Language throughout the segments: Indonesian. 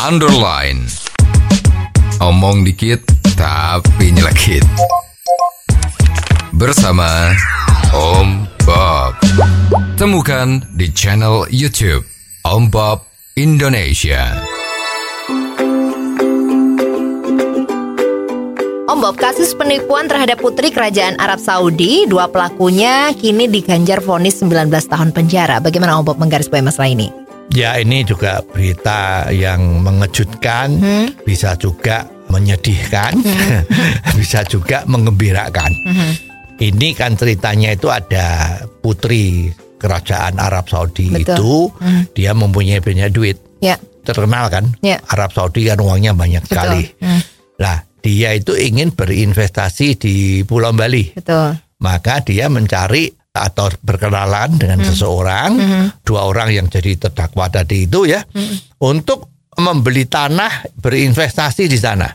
underline. Omong dikit tapi nyelekit. Bersama Om Bob. Temukan di channel YouTube Om Bob Indonesia. Om Bob, kasus penipuan terhadap putri kerajaan Arab Saudi, dua pelakunya kini diganjar vonis 19 tahun penjara. Bagaimana Om Bob menggarisbawahi masalah ini? Ya ini juga berita yang mengejutkan, Hmm. bisa juga menyedihkan, bisa juga mengembirakan. Hmm. Ini kan ceritanya itu ada putri kerajaan Arab Saudi Betul. itu, dia mempunyai banyak duit, Ya, terkenal kan? Ya. Arab Saudi kan uangnya banyak sekali. Hmm. Lah dia itu ingin berinvestasi di Pulau Bali, betul. maka dia mencari atau berkenalan dengan seseorang, dua orang yang jadi terdakwa tadi itu ya, untuk membeli tanah berinvestasi di sana,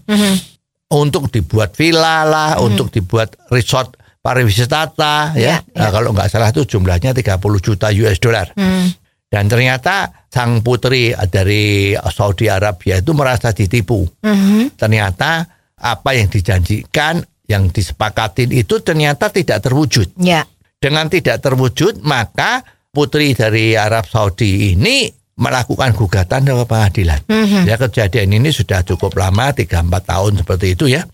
untuk dibuat villa lah, untuk dibuat resort pariwisata Ya, ya. Nah, kalau nggak salah itu jumlahnya 30 juta US dollar. Hmm. Dan ternyata sang putri dari Saudi Arabia itu merasa ditipu. Mhm. Ternyata apa yang dijanjikan, yang disepakatin itu ternyata tidak terwujud Ya, dengan tidak terwujud maka putri dari Arab Saudi ini melakukan gugatan ke pengadilan. Mhm. Ya kejadian ini sudah cukup lama 3-4 tahun seperti itu ya.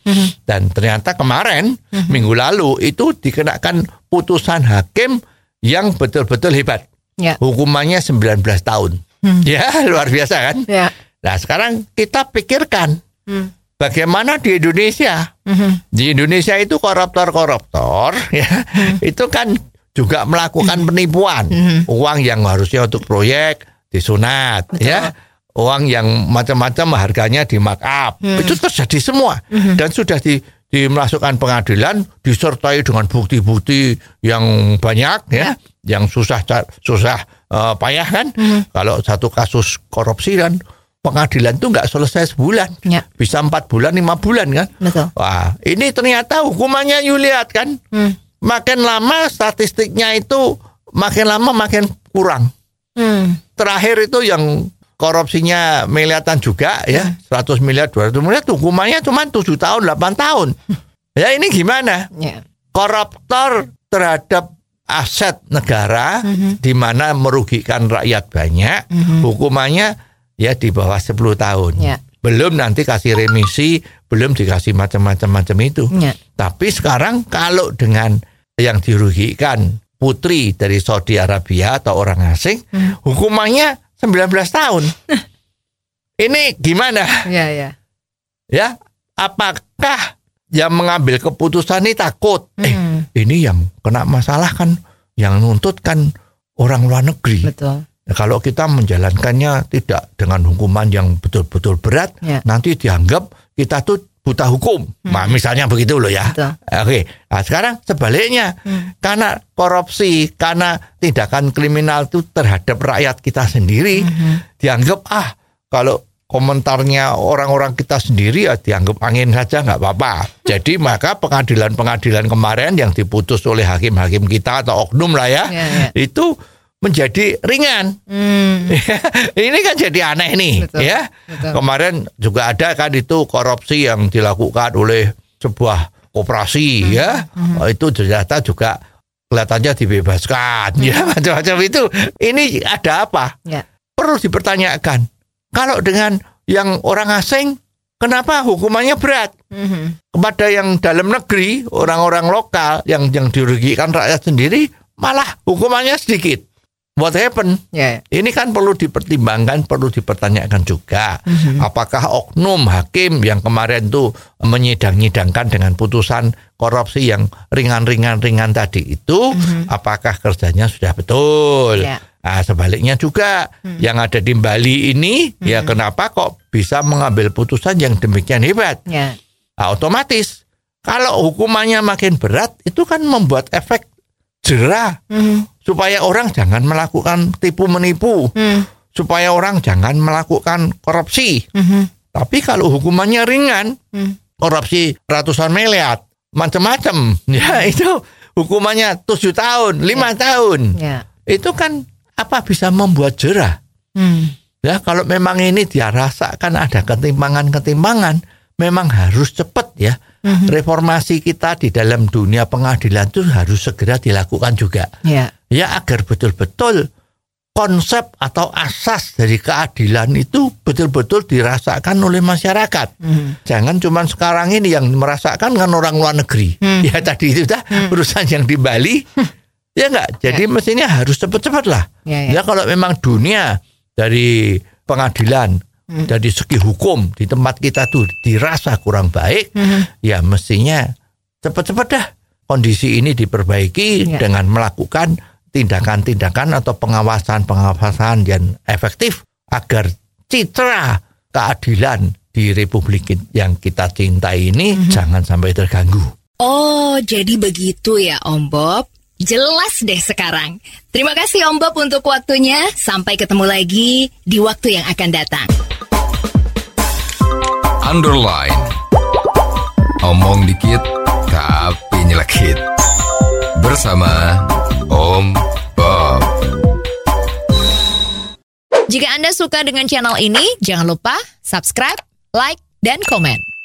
Dan ternyata kemarin minggu lalu itu dikenakan putusan hakim yang betul-betul hebat. ya, Hukumannya 19 tahun. Ya luar biasa kan? ya. Nah sekarang kita pikirkan Hmm. Bagaimana di Indonesia? Mhm. di Indonesia itu koruptor-koruptor ya itu kan juga melakukan penipuan. Uang yang harusnya untuk proyek disunat ya. Uang yang macam-macam harganya di markup. Itu terjadi semua. Dan sudah di dimasukkan pengadilan disertai dengan bukti-bukti yang banyak ya. Yang susah susah eh, payah kan? Kalau satu kasus korupsi dan pengadilan itu nggak selesai sebulan Ya. bisa empat bulan lima bulan kan Betul. Wah, ini ternyata hukumannya you lihat kan. Hmm. Makin lama statistiknya itu makin lama makin kurang. Hmm. Terakhir itu yang korupsinya miliatan juga ya, 100 miliar, 200 miliar hukumannya cuma 7 tahun, 8 tahun. Ya ini gimana? Ya. Koruptor terhadap aset negara di mana merugikan rakyat banyak, hukumannya ya di bawah 10 tahun. Ya. Belum nanti kasih remisi, belum dikasih macam-macam macam itu. Ya. Tapi sekarang kalau dengan yang dirugikan putri dari Saudi Arabia atau orang asing, hukumannya 19 tahun. Ini gimana? Ya, ya. Ya, apakah yang mengambil keputusan ini takut? Eh, Hmm. ini yang kena masalah kan, yang nuntut kan orang luar negeri. Betul. Nah, kalau kita menjalankannya tidak dengan hukuman yang betul-betul berat, Ya. nanti dianggap kita tuh buta hukum. Nah, misalnya begitu loh ya. Betul. Oke, nah sekarang sebaliknya, karena korupsi, karena tindakan kriminal itu terhadap rakyat kita sendiri, dianggap ah kalau komentarnya orang-orang kita sendiri ya dianggap angin saja nggak apa-apa. Jadi maka pengadilan-pengadilan kemarin yang diputus oleh hakim-hakim kita atau oknum lah ya, Ya, ya. itu menjadi ringan. Hmm. Ini kan jadi aneh nih, Betul, ya. betul. Kemarin juga ada kan itu korupsi yang dilakukan oleh sebuah koperasi, ya. Oh, Itu ternyata juga kelihatannya dibebaskan, ya macam-macam itu. Ini ada apa? Ya. Perlu dipertanyakan. Kalau dengan yang orang asing, kenapa hukumannya berat? Mhm. Kepada yang dalam negeri, orang-orang lokal yang yang dirugikan rakyat sendiri, malah hukumannya sedikit. What happened? Ya. Ini kan perlu dipertimbangkan, perlu dipertanyakan juga. Apakah oknum hakim yang kemarin tuh menyidang-nyidangkan dengan putusan korupsi yang ringan-ringan-ringan tadi itu, apakah kerjanya sudah betul? Ya. Nah, sebaliknya juga yang ada di Bali ini, ya kenapa kok bisa mengambil putusan yang demikian hebat? Ya. Nah, otomatis kalau hukumannya makin berat itu kan membuat efek jerah Mhm. Supaya orang jangan melakukan tipu menipu, Hmm. supaya orang jangan melakukan korupsi. Mhm. Tapi kalau hukumannya ringan, Hmm. korupsi ratusan miliar, macam-macam, ya itu hukumannya tujuh tahun, lima tahun, Ya. itu kan apa bisa membuat jerah? Hmm. Ya kalau memang ini dia rasakan ada ketimpangan-ketimpangan, memang harus cepat ya. Reformasi kita di dalam dunia pengadilan itu harus segera dilakukan juga. Ya. Ya agar betul-betul konsep atau asas dari keadilan itu betul-betul dirasakan oleh masyarakat. Jangan cuma sekarang ini yang merasakan kan orang luar negeri. Ya tadi itu dah urusan yang di Bali. ya enggak. Jadi mestinya harus cepat-cepat lah. Ya, ya. Ya kalau memang dunia dari pengadilan dari segi hukum di tempat kita tuh dirasa kurang baik, ya mestinya cepat-cepat dah kondisi ini diperbaiki Ya. dengan melakukan tindakan-tindakan atau pengawasan-pengawasan yang efektif agar citra keadilan di Republik yang kita cintai ini jangan sampai terganggu. Oh, jadi begitu ya Om Bob. Jelas deh sekarang. Terima kasih Om Bob untuk waktunya. Sampai ketemu lagi di waktu yang akan datang. Underline. Omong dikit tapi nyelekit. Bersama Om Bob. Jika Anda suka dengan channel ini, jangan lupa subscribe, like, dan komen.